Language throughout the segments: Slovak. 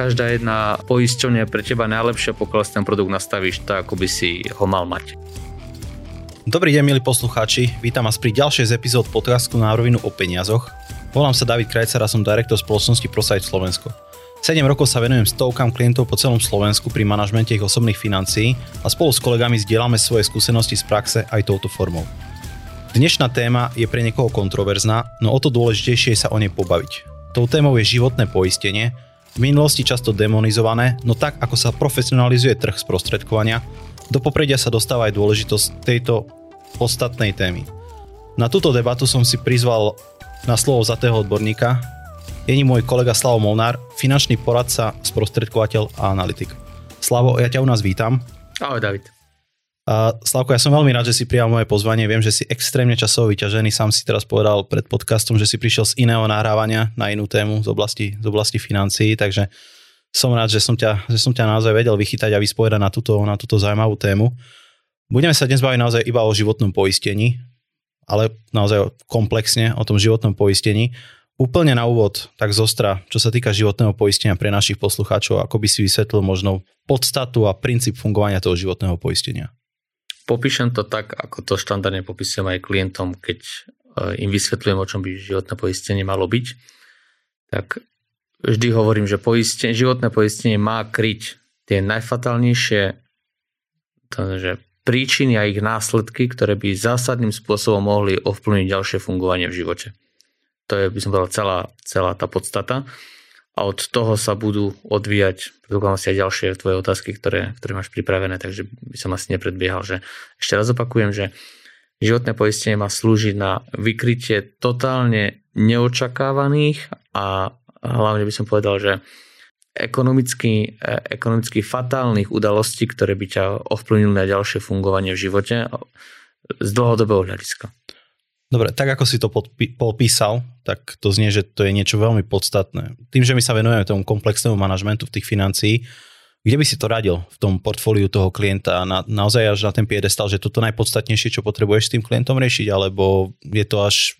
každá jedna poisťovňa je pre teba najlepšia, pokiaľ si ten produkt nastavíš tak, ako by si ho mal mať. Dobrý deň, milí poslucháči. Vítam vás pri ďalšej z epizód podcastu na rovinu o peniazoch. Volám sa David Krajcer a som direktor spoločnosti ProSite Slovensko. 7 rokov sa venujem stovkám klientov po celom Slovensku pri manažmente ich osobných financií a spolu s kolegami zdieľame svoje skúsenosti z praxe aj touto formou. Dnešná téma je pre niekoho kontroverzná, no o to dôležitejšie je sa o nej pobaviť. Tou témou je životné poistenie, v minulosti často demonizované, no tak ako sa profesionalizuje trh sprostredkovania, do popredia sa dostáva aj dôležitosť tejto podstatnej témy. Na túto debatu som si prizval na slovo zatého odborníka, je ním môj kolega Slavo Molnár, finančný poradca, sprostredkovateľ a analytik. Slavo, ja ťa u nás vítam. Ahoj David. Slavko, ja som veľmi rád, že si prijal moje pozvanie. Viem, že si extrémne časovo vyťažený. Sám si teraz povedal pred podcastom, že si prišiel z iného nahrávania na inú tému z oblasti, z oblasti financií, takže som rád, že som ťa, že som ťa naozaj vedel vychytať a vyspovedať na túto, na túto zaujímavú tému. Budeme sa dnes baviť naozaj iba o životnom poistení, ale naozaj komplexne o tom životnom poistení. Úplne na úvod, tak zostra, čo sa týka životného poistenia pre našich poslucháčov, ako by si vysvetlil možno podstatu a princíp fungovania toho životného poistenia. Popíšem to tak, ako to štandardne popisujem aj klientom, keď e, im vysvetľujem, o čom by životné poistenie malo byť. Tak vždy hovorím, že poistenie, životné poistenie má kryť tie najfatálnejšie že príčiny a ich následky, ktoré by zásadným spôsobom mohli ovplyvniť ďalšie fungovanie v živote. To je, by som povedal, celá, celá tá podstata a od toho sa budú odvíjať predpokladám si aj ďalšie tvoje otázky, ktoré, ktoré máš pripravené, takže by som asi nepredbiehal, že ešte raz opakujem, že životné poistenie má slúžiť na vykrytie totálne neočakávaných a hlavne by som povedal, že ekonomicky, ekonomicky fatálnych udalostí, ktoré by ťa ovplyvnili na ďalšie fungovanie v živote z dlhodobého hľadiska. Dobre, tak ako si to podpí, popísal, tak to znie, že to je niečo veľmi podstatné. Tým, že my sa venujeme tomu komplexnému manažmentu v tých financií, kde by si to radil v tom portfóliu toho klienta na, naozaj až na ten piedestal, že toto najpodstatnejšie, čo potrebuješ s tým klientom riešiť, alebo je to až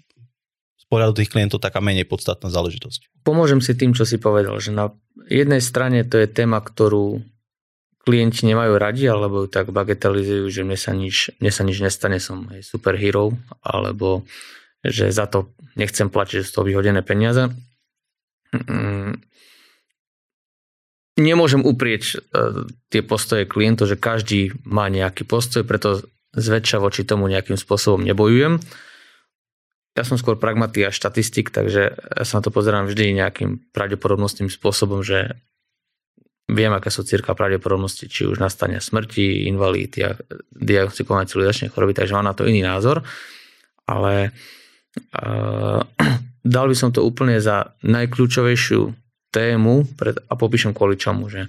z pohľadu tých klientov taká menej podstatná záležitosť? Pomôžem si tým, čo si povedal, že na jednej strane to je téma, ktorú klienti nemajú radi, alebo ju tak bagatelizujú, že mne sa nič, mne sa nič nestane, som superhero, alebo že za to nechcem platiť, že sú to vyhodené peniaze. Mm. Nemôžem uprieť e, tie postoje klientov, že každý má nejaký postoj, preto zväčša voči tomu nejakým spôsobom nebojujem. Ja som skôr pragmatik a štatistik, takže ja sa na to pozerám vždy nejakým pravdepodobnostným spôsobom, že viem, aké sú cirka pravdepodobnosti, či už nastane smrti, invalidity a diagnostikovanie civilizačnej choroby, takže mám na to iný názor. Ale uh, dal by som to úplne za najkľúčovejšiu tému pred, a popíšem kvôli čomu, že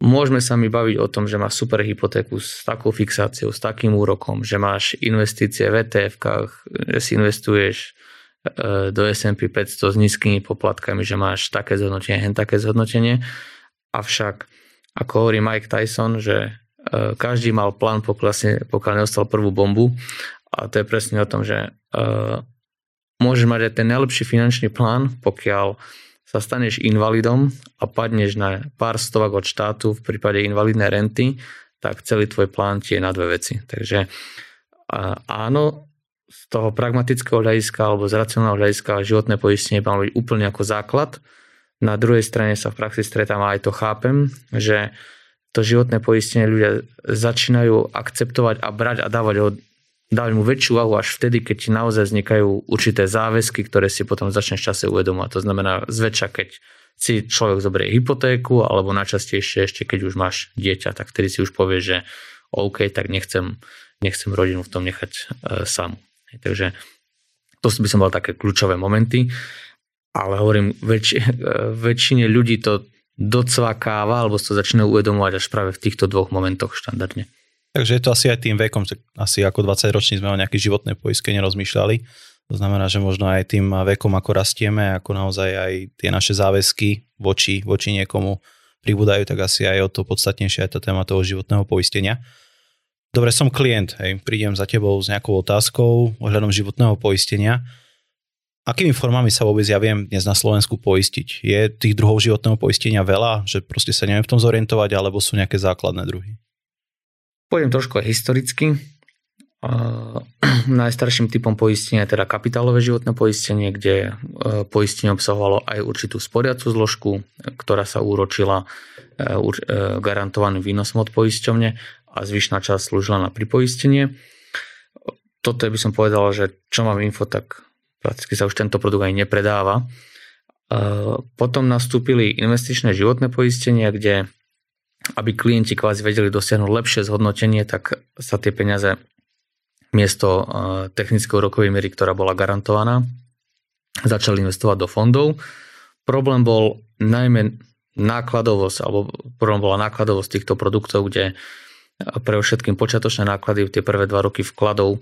môžeme sa mi baviť o tom, že máš super hypotéku s takou fixáciou, s takým úrokom, že máš investície v etf že si investuješ e, do S&P 500 s nízkymi poplatkami, že máš také zhodnotenie, hen také zhodnotenie Avšak, ako hovorí Mike Tyson, že e, každý mal plán, pokiaľ, pokiaľ neostal prvú bombu. A to je presne o tom, že uh, môžeš mať aj ten najlepší finančný plán, pokiaľ sa staneš invalidom a padneš na pár stovak od štátu v prípade invalidnej renty, tak celý tvoj plán ti je na dve veci. Takže áno, z toho pragmatického hľadiska alebo z racionálneho hľadiska životné poistenie má byť úplne ako základ, na druhej strane sa v praxi stretám a aj to chápem, že to životné poistenie ľudia začínajú akceptovať a brať a dávať, ho, dávať mu väčšiu váhu až vtedy, keď ti naozaj vznikajú určité záväzky, ktoré si potom začneš čase uvedomovať. To znamená zväčša, keď si človek zoberie hypotéku, alebo najčastejšie ešte, keď už máš dieťa, tak vtedy si už povie, že OK, tak nechcem, nechcem rodinu v tom nechať e, samú. Takže to by som mal také kľúčové momenty ale hovorím, väč, väčšine ľudí to docvakáva, alebo sa začínajú uvedomovať až práve v týchto dvoch momentoch štandardne. Takže je to asi aj tým vekom, že asi ako 20 roční sme o nejaké životné poistke nerozmýšľali. To znamená, že možno aj tým vekom, ako rastieme, ako naozaj aj tie naše záväzky voči, voči niekomu pribúdajú, tak asi aj o to podstatnejšia je tá téma toho životného poistenia. Dobre, som klient, hej, prídem za tebou s nejakou otázkou ohľadom životného poistenia Akými formami sa vôbec ja viem dnes na Slovensku poistiť? Je tých druhov životného poistenia veľa, že proste sa neviem v tom zorientovať, alebo sú nejaké základné druhy? Pôjdem trošku historicky. najstarším typom poistenia je teda kapitálové životné poistenie, kde e, poistenie obsahovalo aj určitú sporiacu zložku, ktorá sa úročila e, e, garantovaným výnosom od poisťovne a zvyšná časť slúžila na pripoistenie. Toto by som povedal, že čo mám info, tak prakticky sa už tento produkt aj nepredáva. Potom nastúpili investičné životné poistenia, kde aby klienti kvázi vedeli dosiahnuť lepšie zhodnotenie, tak sa tie peniaze miesto e, technického rokovej miery, ktorá bola garantovaná, začali investovať do fondov. Problém bol najmä nákladovosť, alebo problém bola nákladovosť týchto produktov, kde pre všetkým počiatočné náklady tie prvé dva roky vkladov, e,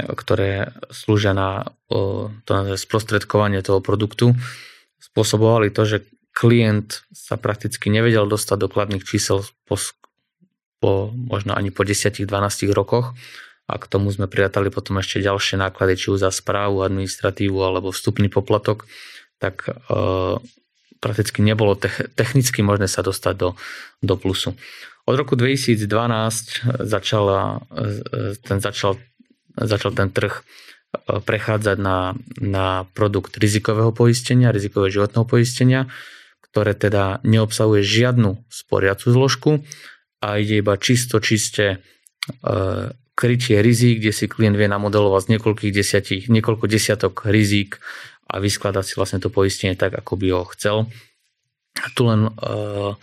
ktoré slúžia na to sprostredkovanie toho produktu, spôsobovali to, že klient sa prakticky nevedel dostať do kladných čísel po, po možno ani po 10-12 rokoch a k tomu sme prirátali potom ešte ďalšie náklady, či už za správu, administratívu alebo vstupný poplatok, tak e, prakticky nebolo te- technicky možné sa dostať do, do plusu. Od roku 2012 začala, e, ten začal, začal ten trh e, prechádzať na, na produkt rizikového poistenia, rizikového životného poistenia, ktoré teda neobsahuje žiadnu sporiacu zložku a ide iba čisto, čiste e, krytie rizik, kde si klient vie namodelovať z niekoľkých desiatich, niekoľko desiatok rizik a vyskladať si vlastne to poistenie tak, ako by ho chcel. A tu len uh,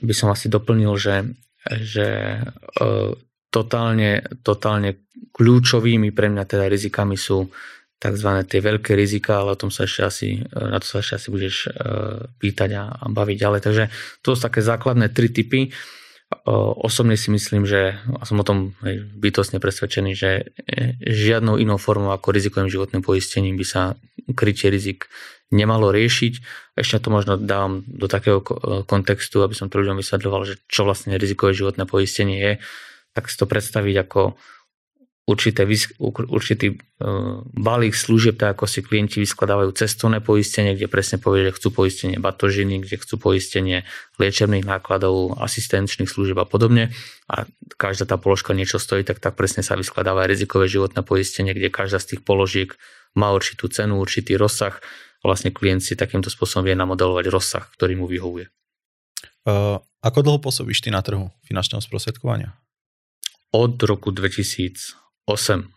by som asi doplnil, že, že uh, totálne, totálne kľúčovými pre mňa teda rizikami sú tzv. tie veľké rizika, ale o tom sa ešte asi, na to sa ešte asi budeš uh, pýtať a, a baviť ďalej. Takže to sú také základné tri typy. Osobne si myslím, že a som o tom bytostne presvedčený, že e, žiadnou inou formou ako rizikovým životným poistením by sa krytie rizik nemalo riešiť. Ešte to možno dávam do takého kontextu, aby som to ľuďom vysvetľoval, že čo vlastne rizikové životné poistenie je, tak si to predstaviť ako určité, určitý e, balík služieb, tak ako si klienti vyskladávajú cestovné poistenie, kde presne povie, že chcú poistenie batožiny, kde chcú poistenie liečebných nákladov, asistenčných služieb a podobne. A každá tá položka niečo stojí, tak tak presne sa vyskladáva aj rizikové životné poistenie, kde každá z tých položiek má určitú cenu, určitý rozsah a vlastne klient si takýmto spôsobom vie namodelovať rozsah, ktorý mu vyhovuje. Uh, ako dlho pôsobíš ty na trhu finančného sprostredkovania? Od roku 2000 8.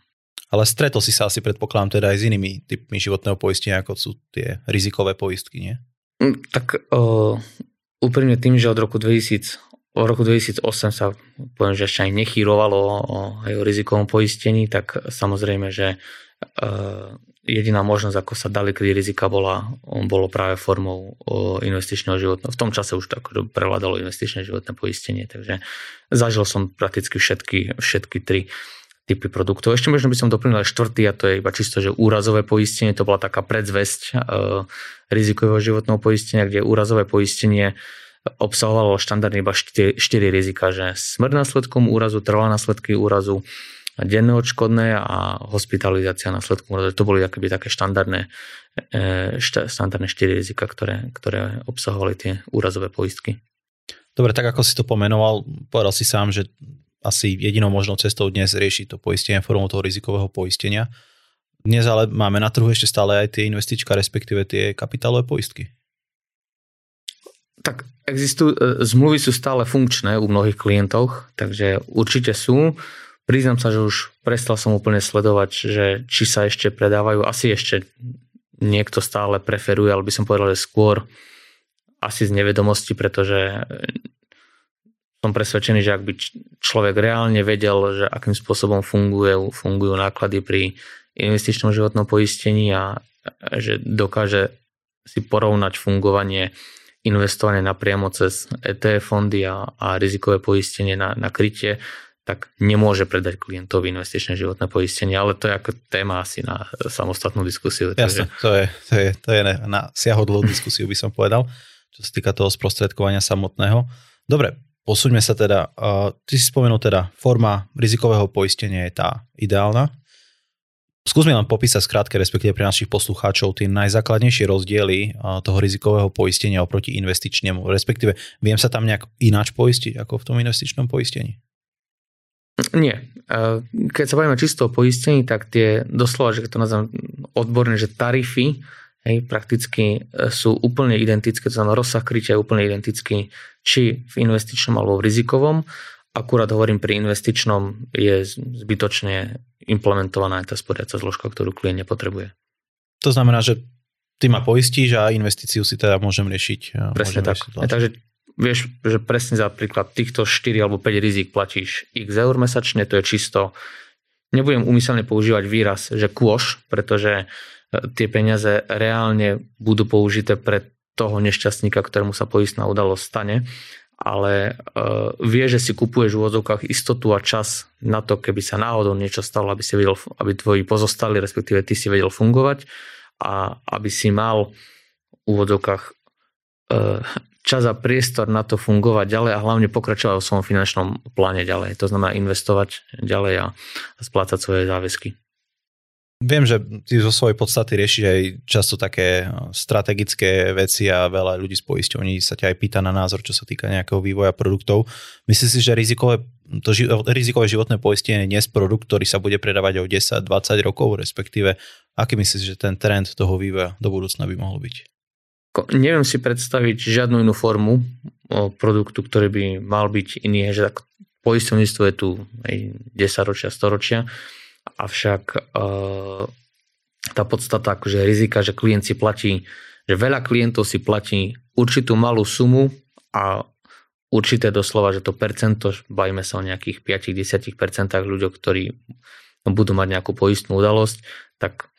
Ale stretol si sa asi predpokladám teda aj s inými typmi životného poistenia, ako sú tie rizikové poistky, nie? Mm, tak uh, úprimne tým, že od roku 2000, od roku 2008 sa poviem, že ešte aj nechýrovalo o, aj o rizikovom poistení, tak samozrejme, že jediná možnosť, ako sa dali kryť rizika, bola, bolo práve formou investičného životného. V tom čase už tak prevládalo investičné životné poistenie, takže zažil som prakticky všetky, všetky tri typy produktov. Ešte možno by som doplnil aj štvrtý a to je iba čisto, že úrazové poistenie, to bola taká predzvesť e, rizikového životného poistenia, kde úrazové poistenie obsahovalo štandardne iba 4, 4 rizika, že smrť následkom úrazu, trvalé následky úrazu, denné odškodné a hospitalizácia následkom úrazu. To boli akoby také štandardné, e, štandardné 4 rizika, ktoré, ktoré obsahovali tie úrazové poistky. Dobre, tak ako si to pomenoval, povedal si sám, že asi jedinou možnou cestou dnes riešiť to poistenie formou toho rizikového poistenia. Dnes ale máme na trhu ešte stále aj tie investička, respektíve tie kapitálové poistky. Tak existujú, e, zmluvy sú stále funkčné u mnohých klientov, takže určite sú. Priznám sa, že už prestal som úplne sledovať, že či sa ešte predávajú. Asi ešte niekto stále preferuje, ale by som povedal, že skôr asi z nevedomosti, pretože som presvedčený, že ak by človek reálne vedel, že akým spôsobom fungujú, fungujú náklady pri investičnom životnom poistení a že dokáže si porovnať fungovanie investovanie napriamo cez ETF fondy a, a rizikové poistenie na, na krytie, tak nemôže predať klientovi investičné životné poistenie, ale to je ako téma asi na samostatnú diskusiu. Jasne, to je, to je, to je na siahodlú diskusiu by som povedal, čo sa týka toho sprostredkovania samotného. Dobre, Posúďme sa teda, uh, ty si spomenul teda, forma rizikového poistenia je tá ideálna. Skúsme len popísať skrátke, respektíve pre našich poslucháčov, tie najzákladnejšie rozdiely toho rizikového poistenia oproti investičnému, respektíve viem sa tam nejak ináč poistiť ako v tom investičnom poistení? Nie. Keď sa bavíme čisto o poistení, tak tie doslova, že to nazvem odborne, že tarify hej, prakticky e, sú úplne identické, to znamená rozsah krytia je úplne identický či v investičnom alebo v rizikovom. Akurát hovorím, pri investičnom je zbytočne implementovaná aj tá sporiaca zložka, ktorú klient nepotrebuje. To znamená, že ty ma poistíš a investíciu si teda môžem riešiť. Presne môžem tak. Riešiť Takže vieš, že presne za príklad týchto 4 alebo 5 rizik platíš x eur mesačne, to je čisto, nebudem umyselne používať výraz, že kôš, pretože e, tie peniaze reálne budú použité pre toho nešťastníka, ktorému sa poistná udalosť stane ale uh, vie, že si kupuješ v úvodzovkách istotu a čas na to, keby sa náhodou niečo stalo, aby si vedel, aby tvoji pozostali, respektíve ty si vedel fungovať a aby si mal v úvodzovkách uh, čas a priestor na to fungovať ďalej a hlavne pokračovať v svojom finančnom pláne ďalej. To znamená investovať ďalej a, splácať svoje záväzky. Viem, že ty zo svojej podstaty riešiš aj často také strategické veci a veľa ľudí z poisťovní sa ťa aj pýta na názor, čo sa týka nejakého vývoja produktov. Myslíš si, že rizikové, to rizikové životné poistenie je dnes produkt, ktorý sa bude predávať o 10-20 rokov, respektíve aký myslíš, že ten trend toho vývoja do budúcna by mohol byť? Neviem si predstaviť žiadnu inú formu produktu, ktorý by mal byť iný, že tak poisťovníctvo je tu aj 10 ročia, 100 ročia avšak uh, tá podstata akože rizika, že klient si platí, že veľa klientov si platí určitú malú sumu a určité doslova, že to percento, bavíme sa o nejakých 5-10% ľuďok, ktorí budú mať nejakú poistnú udalosť, tak e,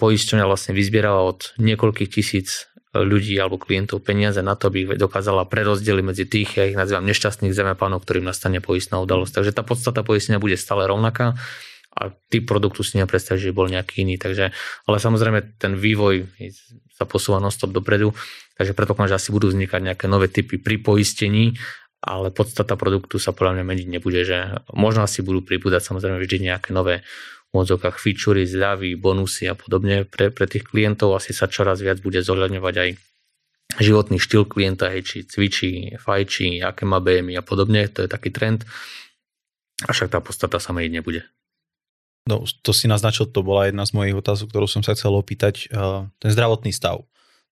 poisťovňa vlastne vyzbierala od niekoľkých tisíc ľudí alebo klientov peniaze na to, aby dokázala prerozdeliť medzi tých, ja ich nazývam nešťastných zemepánov, ktorým nastane poistná udalosť. Takže tá podstata poistenia bude stále rovnaká a typ produktu si nepredstavíš, že bol nejaký iný. Takže, ale samozrejme ten vývoj sa posúva non-stop dopredu, takže predpokladám, že asi budú vznikať nejaké nové typy pri poistení, ale podstata produktu sa podľa mňa meniť nebude, že možno asi budú pribúdať samozrejme vždy nejaké nové v odzokách featurey, zľavy, bonusy a podobne pre, pre tých klientov. Asi sa čoraz viac bude zohľadňovať aj životný štýl klienta, hej, či cvičí, fajčí, aké má BMI a podobne, to je taký trend. Avšak tá podstata sa meniť nebude. No, to si naznačil, to bola jedna z mojich otázok, ktorú som sa chcel opýtať. Eh, ten zdravotný stav.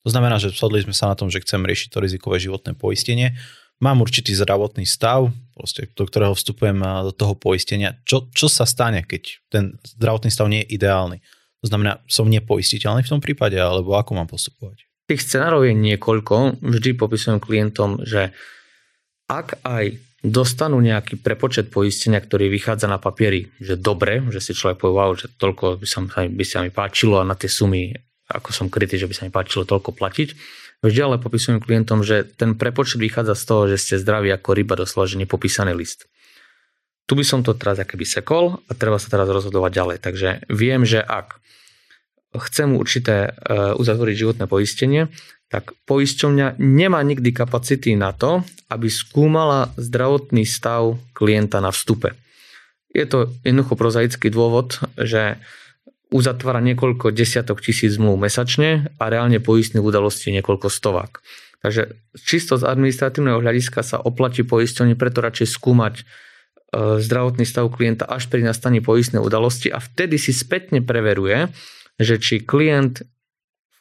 To znamená, že shodli sme sa na tom, že chcem riešiť to rizikové životné poistenie. Mám určitý zdravotný stav, proste, do ktorého vstupujem eh, do toho poistenia. Čo, čo sa stane, keď ten zdravotný stav nie je ideálny? To znamená, som nepoistiteľný v tom prípade, alebo ako mám postupovať? Tých scenárov je niekoľko. Vždy popisujem klientom, že ak aj dostanú nejaký prepočet poistenia, ktorý vychádza na papieri, že dobre, že si človek povie, že toľko by sa, by sa mi páčilo a na tie sumy, ako som krytý, že by sa mi páčilo toľko platiť. Vždy ale popisujem klientom, že ten prepočet vychádza z toho, že ste zdraví ako ryba doslova, že nepopísaný list. Tu by som to teraz akoby sekol a treba sa teraz rozhodovať ďalej. Takže viem, že ak chcem určité e, uzatvoriť životné poistenie, tak poisťovňa nemá nikdy kapacity na to, aby skúmala zdravotný stav klienta na vstupe. Je to jednoducho prozaický dôvod, že uzatvára niekoľko desiatok tisíc zmluv mesačne a reálne poistných udalostí niekoľko stovák. Takže čisto z administratívneho hľadiska sa oplatí poisťovne preto radšej skúmať e, zdravotný stav klienta až pri nastaní poistnej udalosti a vtedy si spätne preveruje, že či klient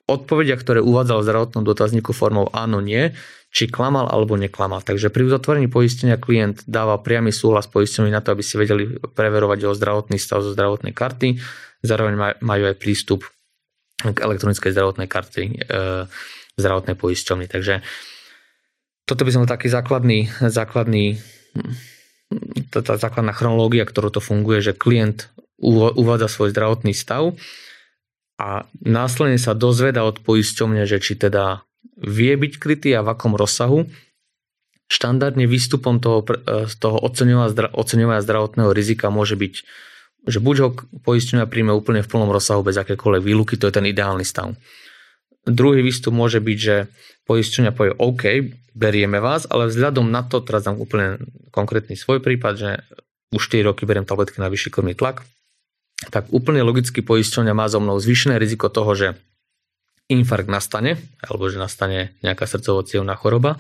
odpovediach, ktoré uvádzal v zdravotnom dotazníku formou áno, nie, či klamal alebo neklamal. Takže pri uzatvorení poistenia klient dáva priamy súhlas poistení na to, aby si vedeli preverovať jeho zdravotný stav zo zdravotnej karty. Zároveň majú aj prístup k elektronickej zdravotnej karty e, zdravotnej poisťovny. Takže toto by som taký základný, základný tá, tá základná chronológia, ktorú to funguje, že klient uvádza svoj zdravotný stav, a následne sa dozveda od poisťovne, že či teda vie byť krytý a v akom rozsahu. Štandardne výstupom toho, e, toho oceňovania zdravotného rizika môže byť, že buď ho poisťovňa príjme úplne v plnom rozsahu bez akékoľvek výluky, to je ten ideálny stav. Druhý výstup môže byť, že poisťovňa povie OK, berieme vás, ale vzhľadom na to, teraz dám úplne konkrétny svoj prípad, že už 4 roky beriem tabletky na vyšší krvný tlak, tak úplne logicky poisťovňa má so mnou zvýšené riziko toho, že infarkt nastane, alebo že nastane nejaká srdcovo choroba,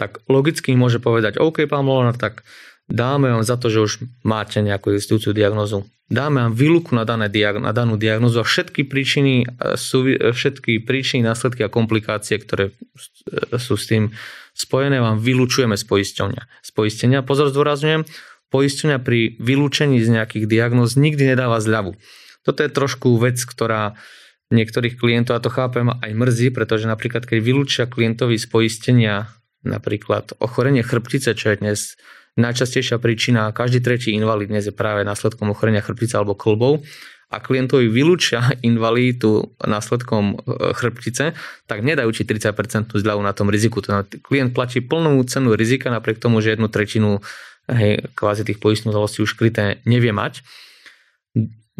tak logicky môže povedať, OK, pán Molnar, tak dáme vám za to, že už máte nejakú existujúcu diagnozu, dáme vám výluku na, dané diag- na danú diagnozu a všetky príčiny, e, sú, e, všetky príčiny, následky a komplikácie, ktoré e, sú s tým spojené, vám vylúčujeme. Z poistenia, pozor zdôrazňujem, poisťovňa pri vylúčení z nejakých diagnóz nikdy nedáva zľavu. Toto je trošku vec, ktorá niektorých klientov, a to chápem, aj mrzí, pretože napríklad keď vylúčia klientovi z poistenia napríklad ochorenie chrbtice, čo je dnes najčastejšia príčina, každý tretí invalid dnes je práve následkom ochorenia chrbtice alebo klbov a klientovi vylúčia invaliditu následkom e, chrbtice, tak nedajú ti 30% zľavu na tom riziku. To klient platí plnú cenu rizika napriek tomu, že jednu tretinu hej, kvázi tých poistných už kryté nevie mať.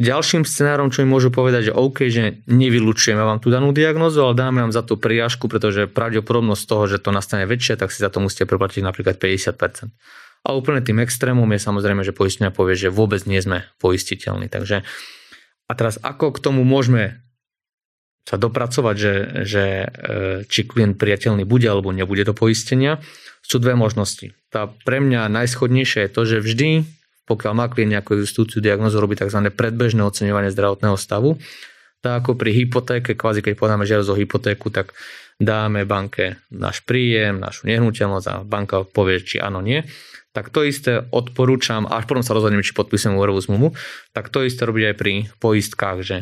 Ďalším scenárom, čo mi môžu povedať, že OK, že nevylučujeme vám tú danú diagnozu, ale dáme vám za tú priažku, pretože pravdepodobnosť toho, že to nastane väčšia, tak si za to musíte preplatiť napríklad 50%. A úplne tým extrémom je samozrejme, že poistňa povie, že vôbec nie sme poistiteľní. Takže a teraz ako k tomu môžeme sa dopracovať, že, že e, či klient priateľný bude alebo nebude do poistenia, sú dve možnosti. Tá pre mňa najschodnejšia je to, že vždy pokiaľ má klient nejakú existujúcu diagnozu, robí tzv. predbežné oceňovanie zdravotného stavu. Tak ako pri hypotéke, kvázi keď podáme žiadosť o hypotéku, tak dáme banke náš príjem, našu nehnuteľnosť a banka povie, či áno, nie. Tak to isté odporúčam, až potom sa rozhodneme, či podpísem úverovú zmluvu, tak to isté robiť aj pri poistkách, že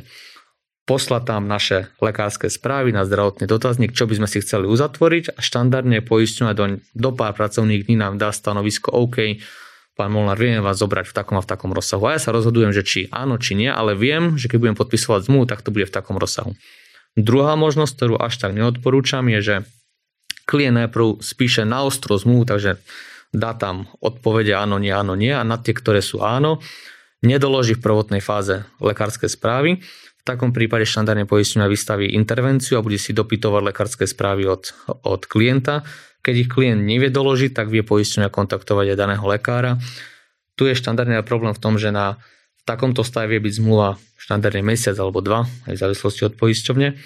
poslať tam naše lekárske správy na zdravotný dotazník, čo by sme si chceli uzatvoriť a štandardne poisťovať do, do pár pracovných dní nám dá stanovisko OK, pán Molnár, vieme vás zobrať v takom a v takom rozsahu. A ja sa rozhodujem, že či áno, či nie, ale viem, že keď budem podpisovať zmluvu, tak to bude v takom rozsahu. Druhá možnosť, ktorú až tak neodporúčam, je, že klient najprv spíše na ostro zmluvu, takže dá tam odpovede áno, nie, áno, nie a na tie, ktoré sú áno, nedoloží v prvotnej fáze lekárske správy. Takom prípade štandardne poistenia vystaví intervenciu a bude si dopytovať lekárske správy od, od klienta keď ich klient nevie doložiť, tak vie poisťovňa kontaktovať aj daného lekára. Tu je štandardný problém v tom, že na v takomto stave vie byť zmluva štandardne mesiac alebo dva, aj v závislosti od poisťovne.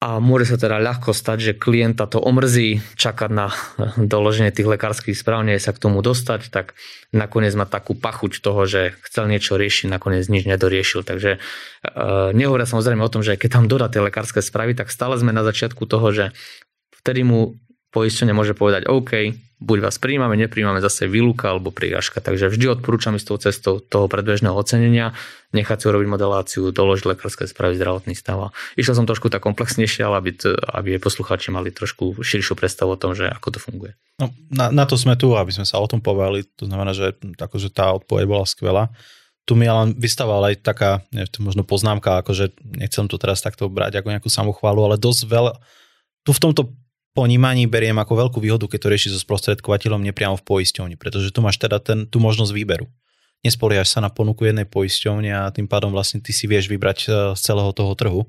A môže sa teda ľahko stať, že klienta to omrzí čakať na doloženie tých lekárskych správ, nie sa k tomu dostať, tak nakoniec má takú pachuť toho, že chcel niečo riešiť, nakoniec nič nedoriešil. Takže e, nehovoria samozrejme o tom, že keď tam dodá tie lekárske správy, tak stále sme na začiatku toho, že vtedy mu poistenie môže povedať OK, buď vás príjmame, nepríjmame zase výluka alebo príražka. Takže vždy odporúčam ísť tou cestou toho predbežného ocenenia, nechať si urobiť modeláciu, doložiť lekárske správy zdravotný stav. Išiel som trošku tak komplexnejšie, ale aby, to, aby posluchači mali trošku širšiu predstavu o tom, že ako to funguje. No, na, na to sme tu, aby sme sa o tom povedali. To znamená, že akože tá odpoveď bola skvelá. Tu mi ale vystávala aj taká, neviem, možno poznámka, akože nechcem to teraz takto brať ako nejakú samochválu, ale dosť veľa, tu v tomto ponímaní beriem ako veľkú výhodu, keď to rieši so sprostredkovateľom nepriamo v poisťovni, pretože tu máš teda ten, tú možnosť výberu. Nespoliaš sa na ponuku jednej poisťovne a tým pádom vlastne ty si vieš vybrať e, z celého toho trhu.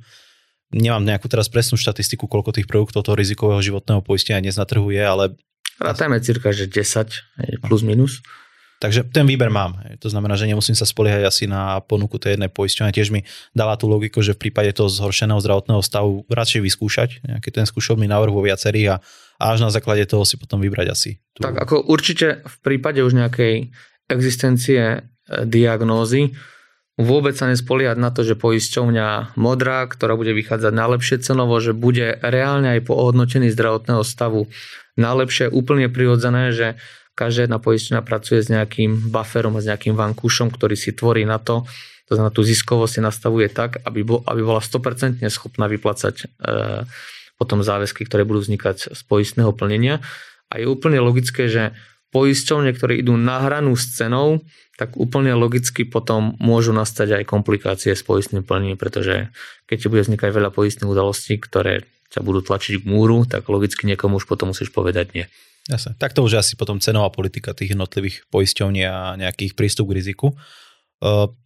Nemám nejakú teraz presnú štatistiku, koľko tých produktov toho rizikového životného poistenia dnes na trhu je, ale... Rátajme cirka, že 10 plus minus. Takže ten výber mám. To znamená, že nemusím sa spoliehať asi na ponuku tej jednej poisťovne. Tiež mi dáva tú logiku, že v prípade toho zhoršeného zdravotného stavu radšej vyskúšať nejaký ten skúšobný návrh vo viacerých a, až na základe toho si potom vybrať asi. Tú... Tak ako určite v prípade už nejakej existencie e, diagnózy vôbec sa nespoliehať na to, že poisťovňa modrá, ktorá bude vychádzať najlepšie cenovo, že bude reálne aj po ohodnotení zdravotného stavu najlepšie, úplne prirodzené, že Každá jedna poisťovňa pracuje s nejakým bufferom, s nejakým vankúšom, ktorý si tvorí na to, to znamená, tú ziskovosť si nastavuje tak, aby, bo, aby bola 100% schopná vyplácať e, potom záväzky, ktoré budú vznikať z poistného plnenia. A je úplne logické, že poisťovne, ktoré idú na hranu s cenou, tak úplne logicky potom môžu nastať aj komplikácie s poistným plnením, pretože keď ti bude vznikať veľa poistných udalostí, ktoré ťa budú tlačiť k múru, tak logicky niekomu už potom musíš povedať nie. Jasne. Tak to už asi potom cenová politika tých jednotlivých poisťovní a nejakých prístup k riziku.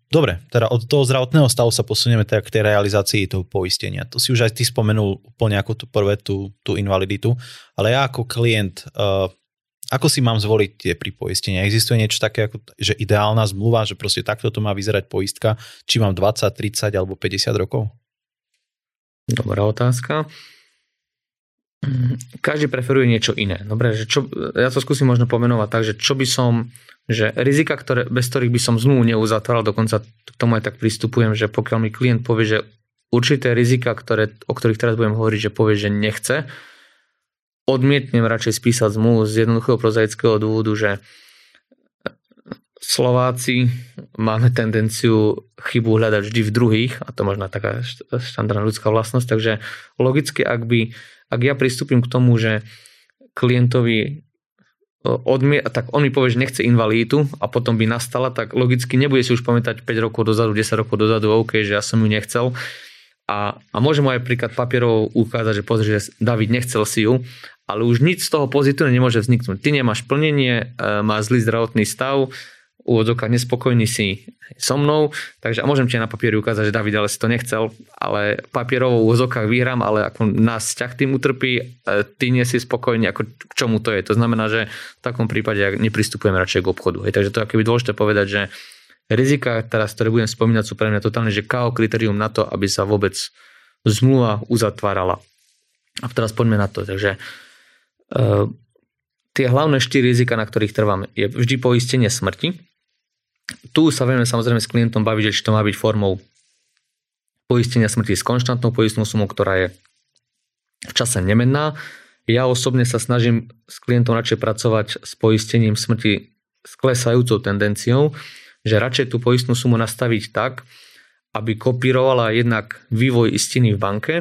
Dobre, teda od toho zdravotného stavu sa posunieme teda k tej realizácii toho poistenia. To si už aj ty spomenul úplne ako tú prvé tú, tú invaliditu, ale ja ako klient, Ako si mám zvoliť tie pripoistenia? Existuje niečo také, ako, že ideálna zmluva, že proste takto to má vyzerať poistka, či mám 20, 30 alebo 50 rokov? Dobrá otázka. Každý preferuje niečo iné. Dobre, že čo, ja to skúsim možno pomenovať tak, že čo by som, že rizika, ktoré, bez ktorých by som zmluvu neuzatváral, dokonca k tomu aj tak pristupujem, že pokiaľ mi klient povie, že určité rizika, ktoré, o ktorých teraz budem hovoriť, že povie, že nechce, odmietnem radšej spísať zmluvu z jednoduchého prozaického dôvodu, že Slováci máme tendenciu chybu hľadať vždy v druhých, a to možno taká štandardná ľudská vlastnosť, takže logicky, ak, by, ak ja pristúpim k tomu, že klientovi odmie, tak on mi povie, že nechce invaliditu a potom by nastala, tak logicky nebude si už pamätať 5 rokov dozadu, 10 rokov dozadu, OK, že ja som ju nechcel. A, a môžem aj príklad papierov ukázať, že pozri, že David nechcel si ju ale už nič z toho pozitívne nemôže vzniknúť. Ty nemáš plnenie, e, máš zlý zdravotný stav, úvodzovkách nespokojný si so mnou, takže a môžem ti na papieri ukázať, že David ale si to nechcel, ale papierovo v úvodzovkách vyhrám, ale ako nás vzťah tým utrpí, e, ty nie si spokojný, ako k čomu to je. To znamená, že v takom prípade ja nepristupujem radšej k obchodu. Hej, takže to je akoby dôležité povedať, že rizika, teraz, ktoré budem spomínať, sú pre mňa totálne, že KO kritérium na to, aby sa vôbec zmluva uzatvárala. A teraz poďme na to. Takže Ehm, tie hlavné štyri rizika, na ktorých trvám, je vždy poistenie smrti. Tu sa vieme samozrejme s klientom baviť, že či to má byť formou poistenia smrti s konštantnou poistnou sumou, ktorá je v čase nemenná. Ja osobne sa snažím s klientom radšej pracovať s poistením smrti s klesajúcou tendenciou, že radšej tú poistnú sumu nastaviť tak, aby kopírovala jednak vývoj istiny v banke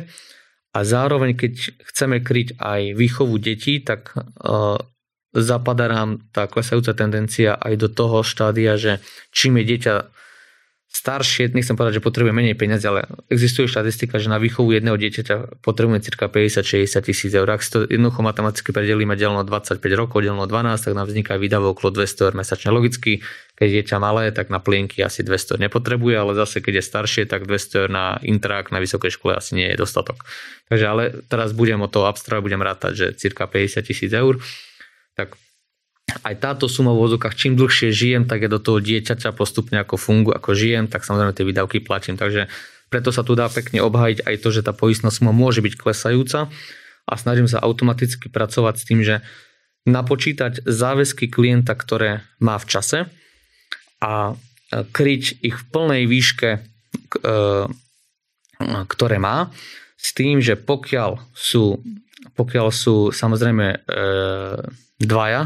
a zároveň, keď chceme kryť aj výchovu detí, tak uh, zapadá nám tá klesajúca tendencia aj do toho štádia, že čím je dieťa staršie, nechcem povedať, že potrebuje menej peniazy, ale existuje štatistika, že na výchovu jedného dieťaťa potrebujeme cirka 50-60 tisíc eur. Ak si to jednoducho matematicky predelíme delno 25 rokov, delno 12, tak nám vzniká výdavok okolo 200 eur mesačne. Logicky, keď je dieťa malé, tak na plienky asi 200 eur nepotrebuje, ale zase keď je staršie, tak 200 eur na intrak na vysokej škole asi nie je dostatok. Takže ale teraz budem o toho abstrahovať, budem rátať, že cirka 50 tisíc eur. Tak aj táto suma v vozokách, čím dlhšie žijem, tak je do toho dieťaťa postupne ako fungu, ako žijem, tak samozrejme tie výdavky platím. Takže preto sa tu dá pekne obhajiť aj to, že tá poistná suma môže byť klesajúca a snažím sa automaticky pracovať s tým, že napočítať záväzky klienta, ktoré má v čase a e, kryť ich v plnej výške, e, ktoré má, s tým, že pokiaľ sú, pokiaľ sú samozrejme e, dvaja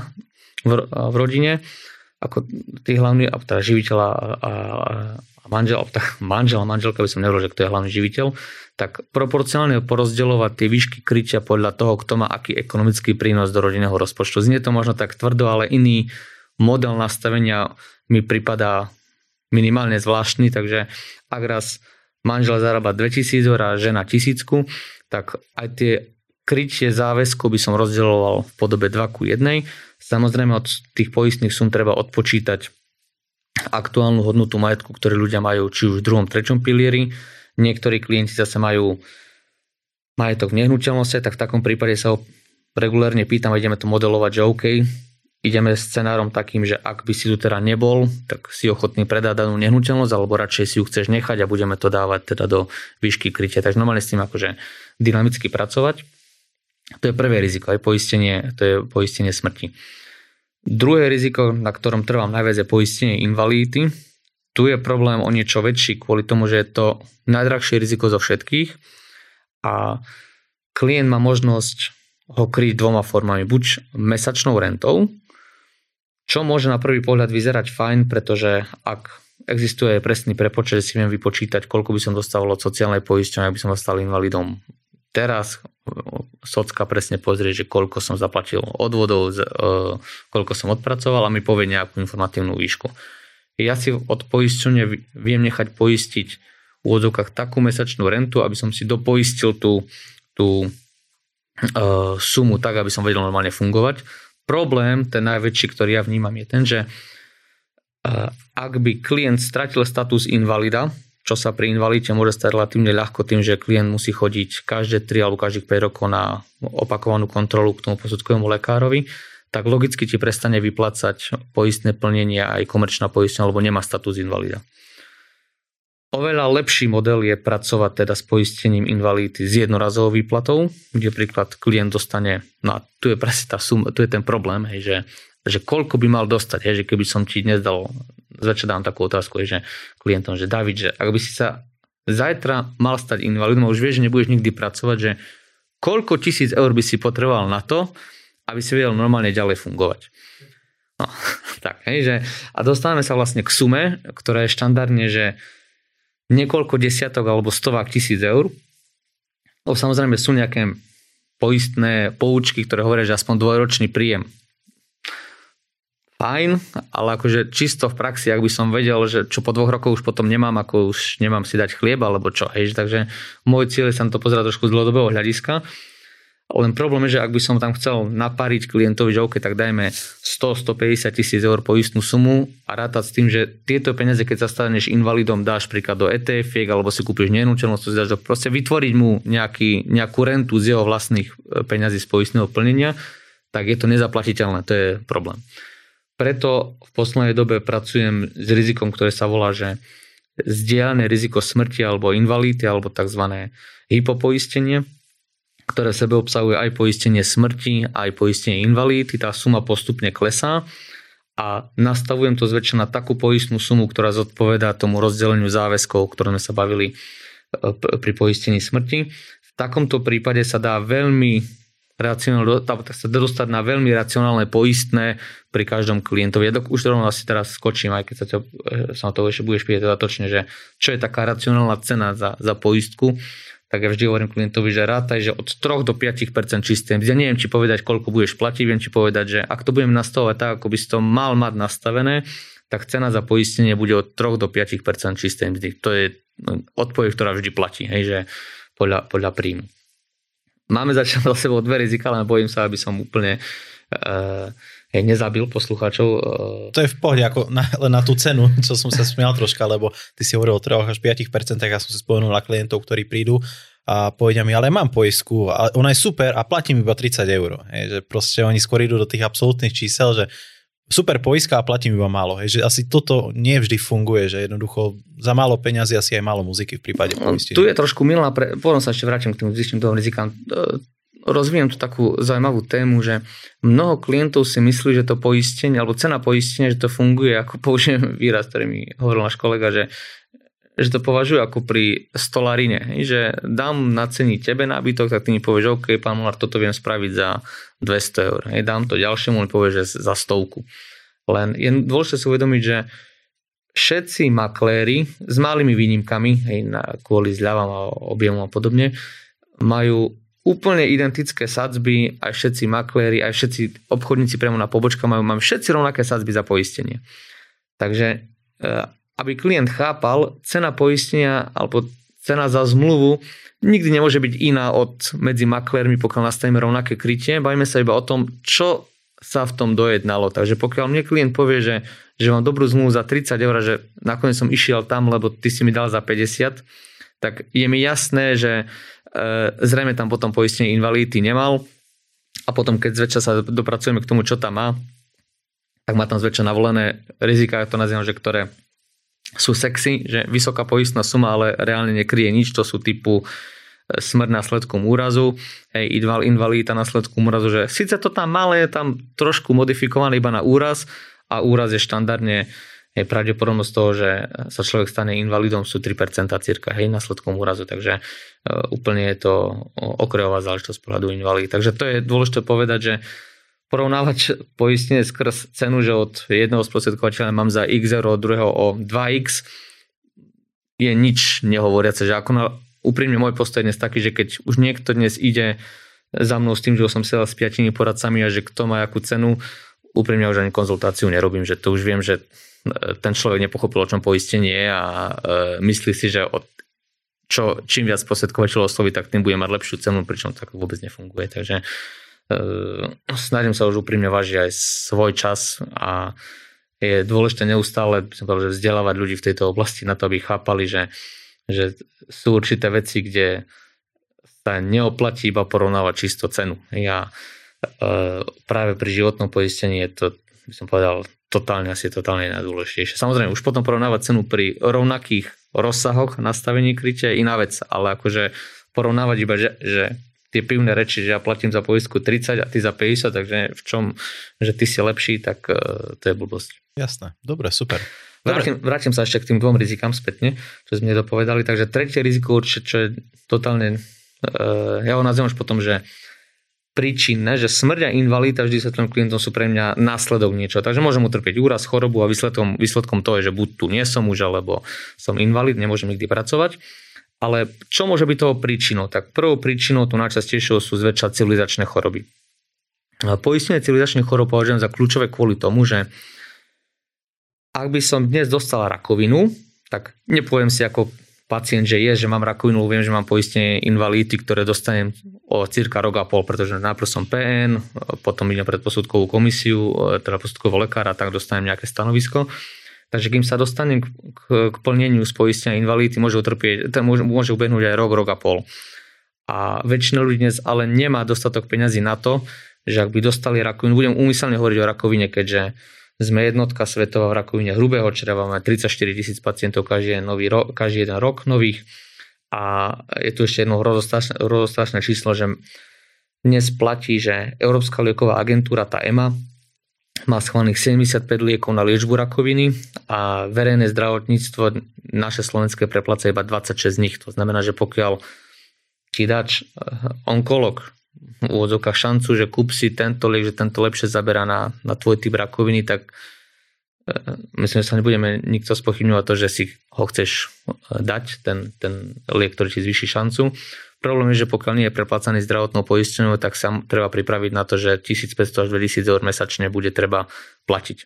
v, v rodine, ako tí hlavní, teda živiteľ a, a, manžel, tak manžel a manželka by som nevrol, že kto je hlavný živiteľ, tak proporcionálne porozdeľovať tie výšky krytia podľa toho, kto má aký ekonomický prínos do rodinného rozpočtu. Znie to možno tak tvrdo, ale iný model nastavenia mi pripadá minimálne zvláštny, takže ak raz manžel zarába 2000 eur a žena tisícku, tak aj tie krytie záväzku by som rozdeloval v podobe 2 ku 1. Samozrejme od tých poistných sum treba odpočítať aktuálnu hodnotu majetku, ktoré ľudia majú či už v druhom, treťom pilieri. Niektorí klienti zase majú majetok v nehnuteľnosti, tak v takom prípade sa ho regulérne pýtam ideme to modelovať, že OK, ideme scenárom takým, že ak by si tu teda nebol, tak si ochotný predať danú nehnuteľnosť, alebo radšej si ju chceš nechať a budeme to dávať teda do výšky krytia. Takže normálne s tým akože dynamicky pracovať. To je prvé riziko, aj poistenie, to je poistenie smrti. Druhé riziko, na ktorom trvám najviac, je poistenie invalidity. Tu je problém o niečo väčší kvôli tomu, že je to najdrahšie riziko zo všetkých a klient má možnosť ho kryť dvoma formami. Buď mesačnou rentou, čo môže na prvý pohľad vyzerať fajn, pretože ak existuje presný prepočet, si viem vypočítať, koľko by som dostával od sociálnej poisťovne, ak by som dostal invalidom teraz socka presne pozrie, že koľko som zaplatil odvodov, e, koľko som odpracoval a mi povie nejakú informatívnu výšku. Ja si od poisťovne viem nechať poistiť v úvodzovkách takú mesačnú rentu, aby som si dopoistil tú, tú uh, sumu tak, aby som vedel normálne fungovať. Problém, ten najväčší, ktorý ja vnímam, je ten, že uh, ak by klient stratil status invalida, čo sa pri invalide môže stať relatívne ľahko tým, že klient musí chodiť každé 3 alebo každých 5 rokov na opakovanú kontrolu k tomu posudkovému lekárovi, tak logicky ti prestane vyplácať poistné plnenie aj komerčná poistenia, lebo nemá status invalida. Oveľa lepší model je pracovať teda s poistením invalidity s jednorazovou výplatou, kde príklad klient dostane, no a tu je presne tá suma, tu je ten problém, hej, že, že koľko by mal dostať, hej, že keby som ti dnes dal, zväčša dám takú otázku, hej, že klientom, že David, že ak by si sa zajtra mal stať invalidom už vieš, že nebudeš nikdy pracovať, že koľko tisíc eur by si potreboval na to, aby si vedel normálne ďalej fungovať. No, tak, hej, že, a dostávame sa vlastne k sume, ktorá je štandardne, že niekoľko desiatok alebo stovák tisíc eur. O, samozrejme sú nejaké poistné poučky, ktoré hovoria, že aspoň dvojročný príjem. Fajn, ale akože čisto v praxi, ak by som vedel, že čo po dvoch rokoch už potom nemám, ako už nemám si dať chlieb alebo čo, hej, takže môj cieľ je sa to pozerať trošku z dlhodobého hľadiska len problém je, že ak by som tam chcel napariť klientovi, že OK, tak dajme 100-150 tisíc eur po istú sumu a rátať s tým, že tieto peniaze, keď sa staneš invalidom, dáš príklad do etf alebo si kúpiš nenúčelnosť, to dáš do, proste vytvoriť mu nejaký, nejakú rentu z jeho vlastných e, peňazí z poistného plnenia, tak je to nezaplatiteľné, to je problém. Preto v poslednej dobe pracujem s rizikom, ktoré sa volá, že zdieľané riziko smrti alebo invalidity alebo tzv. hypopoistenie ktoré sebe obsahuje aj poistenie smrti, aj poistenie invalidity. Tá suma postupne klesá a nastavujem to zväčša na takú poistnú sumu, ktorá zodpovedá tomu rozdeleniu záväzkov, o ktorom sme sa bavili e, pri poistení smrti. V takomto prípade sa dá veľmi racionálne, sa dostať na veľmi racionálne poistné pri každom klientovi. Ja už rovno asi teraz skočím, aj keď sa, to, e, sa to ešte budeš pýtať dodatočne, že čo je taká racionálna cena za, za poistku tak ja vždy hovorím klientovi, že rátaj, že od 3 do 5% čisté Ja neviem ti povedať, koľko budeš platiť, viem ti povedať, že ak to budem nastavovať tak, ako by si to mal mať nastavené, tak cena za poistenie bude od 3 do 5 čistej mzdy. To je odpoveď, ktorá vždy platí, hej, že podľa, podľa príjmu. Máme začať za sebou dve rizika, len bojím sa, aby som úplne uh, nezabil poslucháčov. Uh... To je v pohode, ako na, len na tú cenu, čo som sa smial troška, lebo ty si hovoril o 3 až 5 tak ja som si spomenul na klientov, ktorí prídu a povedia mi, ale mám poisku a ona je super a platím iba 30 eur. Hej, že proste oni skôr idú do tých absolútnych čísel, že super poiska a platím iba málo. Hej, že asi toto nie vždy funguje, že jednoducho za málo peňazí asi aj málo muziky v prípade poistenia. Tu je trošku milá, pre... potom sa ešte vrátim k tým zistím toho rizika rozvíjem tu takú zaujímavú tému, že mnoho klientov si myslí, že to poistenie, alebo cena poistenia, že to funguje, ako použijem výraz, ktorý mi hovoril náš kolega, že, že to považujú ako pri stolarine, že dám na ceny tebe nábytok, tak ty mi povieš, OK, pán Molár, toto viem spraviť za 200 eur. Dám to ďalšiemu, on povie, že za stovku. Len je dôležité si uvedomiť, že všetci makléri s malými výnimkami, hej, na, kvôli zľavám a objemom a podobne, majú úplne identické sadzby, aj všetci makléri, aj všetci obchodníci priamo na pobočka majú, máme všetci rovnaké sadzby za poistenie. Takže eh, aby klient chápal, cena poistenia alebo cena za zmluvu nikdy nemôže byť iná od medzi maklérmi, pokiaľ nastavíme rovnaké krytie. Bavíme sa iba o tom, čo sa v tom dojednalo. Takže pokiaľ mne klient povie, že, že mám dobrú zmluvu za 30 eur, že nakoniec som išiel tam, lebo ty si mi dal za 50, tak je mi jasné, že E, zrejme tam potom poistenie invalidity nemal a potom keď zväčša sa dopracujeme k tomu, čo tam má, tak má tam zväčša navolené rizika, to nazývam, že ktoré sú sexy, že vysoká poistná suma, ale reálne nekryje nič, to sú typu e, smrť následkom úrazu, hej, invalidita následkom úrazu, že síce to tam malé, tam trošku modifikované iba na úraz a úraz je štandardne je pravdepodobnosť toho, že sa človek stane invalidom sú 3% cirka, hej, následkom úrazu, takže e, úplne je to okrajová záležitosť pohľadu invalid. Takže to je dôležité povedať, že porovnávať poistenie skrz cenu, že od jedného sprostredkovateľa mám za x eur, od druhého o 2x, je nič nehovoriace, že ako na, úprimne môj postoj dnes taký, že keď už niekto dnes ide za mnou s tým, že som sedel s piatimi poradcami a že kto má akú cenu, úprimne už ani konzultáciu nerobím, že to už viem, že ten človek nepochopil, o čom poistenie je a e, myslí si, že od čo, čím viac posledkovateľov osloví, tak tým bude mať lepšiu cenu, pričom tak vôbec nefunguje. Takže e, snažím sa už úprimne vážiť aj svoj čas a je dôležité neustále povedal, že vzdelávať ľudí v tejto oblasti na to, aby chápali, že, že sú určité veci, kde sa neoplatí iba porovnávať čisto cenu. Ja práve pri životnom poistení je to, by som povedal, totálne asi totálne najdôležitejšie. Samozrejme, už potom porovnávať cenu pri rovnakých rozsahoch nastavení krytia je iná vec, ale akože porovnávať iba, že, že tie pivné reči, že ja platím za poistku 30 a ty za 50, takže v čom, že ty si lepší, tak uh, to je blbosť. Jasné, dobre, super. Vrátim, vrátim sa ešte k tým dvom rizikám spätne, čo sme dopovedali. Takže tretie riziko určite, čo je totálne, uh, ja ho nazývam už potom, že príčinné, že smrť a invalida vždy sa tým klientom sú pre mňa následok niečo. Takže môžem utrpieť úraz, chorobu a výsledkom, výsledkom to je, že buď tu nie som už, alebo som invalid, nemôžem nikdy pracovať. Ale čo môže byť toho príčinou? Tak prvou príčinou tu najčastejšou sú zväčša civilizačné choroby. Poistenie civilizačných chorob považujem za kľúčové kvôli tomu, že ak by som dnes dostal rakovinu, tak nepoviem si ako pacient, že je, že mám rakovinu, viem, že mám poistenie invalidity, ktoré dostanem o cirka rok a pol, pretože najprv som PN, potom idem pred posudkovú komisiu, teda posudkovú lekára, tak dostanem nejaké stanovisko. Takže kým sa dostanem k, k, k plneniu z invalidity, môže, utrpieť, môže, môže ubehnúť aj rok, rok a pol. A väčšina ľudí dnes ale nemá dostatok peňazí na to, že ak by dostali rakovinu, budem úmyselne hovoriť o rakovine, keďže sme jednotka svetová v rakovine hrubého čreva, máme 34 tisíc pacientov každý, nový rok, každý jeden rok nových. A je tu ešte jedno hrozostrašné číslo, že dnes platí, že Európska lieková agentúra, tá EMA, má schválených 75 liekov na liečbu rakoviny a verejné zdravotníctvo naše slovenské prepláca iba 26 z nich. To znamená, že pokiaľ ti dáč eh, onkolog v úvodzovkách šancu, že kúp si tento liek, že tento lepšie zaberá na, na tvoj typ rakoviny, tak e, myslím, že sa nebudeme nikto spochybňovať to, že si ho chceš e, dať, ten, ten liek, ktorý ti zvýši šancu. Problém je, že pokiaľ nie je preplácaný zdravotnou poistenou, tak sa treba pripraviť na to, že 1500 až 2000 eur mesačne bude treba platiť.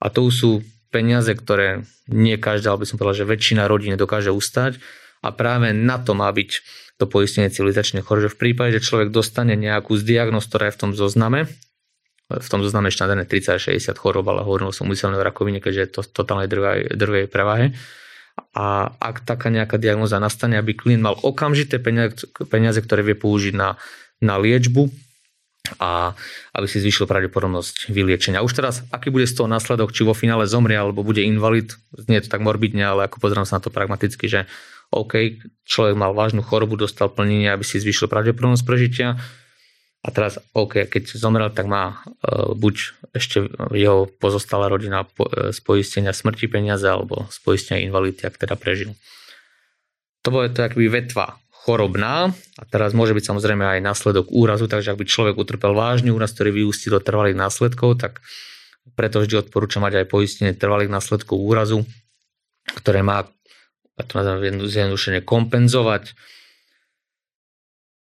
A to sú peniaze, ktoré nie každá, ale by som povedal, že väčšina rodín dokáže ustať a práve na to má byť to poistenie civilizačných chorôb, že v prípade, že človek dostane nejakú z diagnóz, ktorá je v tom zozname, v tom zozname štandardne 30-60 chorób, ale hovoril som umyselne o rakovine, keďže je to totálnej drvej, drvej prevahe. A ak taká nejaká diagnoza nastane, aby klient mal okamžité peniaze, ktoré vie použiť na, na liečbu, a aby si zvýšil pravdepodobnosť vyliečenia. Už teraz, aký bude z toho následok, či vo finále zomrie alebo bude invalid, nie je to tak morbidne, ale ako pozerám sa na to pragmaticky, že OK, človek mal vážnu chorobu, dostal plnenie, aby si zvýšil pravdepodobnosť prežitia. A teraz, OK, keď zomrel, tak má uh, buď ešte jeho pozostalá rodina po, uh, z poistenia smrti peniaze alebo z poistenia invalidity, ak teda prežil. To bude to akoby vetva chorobná a teraz môže byť samozrejme aj následok úrazu, takže ak by človek utrpel vážny úraz, ktorý vyústi do trvalých následkov, tak preto vždy odporúčam mať aj poistenie trvalých následkov úrazu, ktoré má a to nazvem zjednodušene, kompenzovať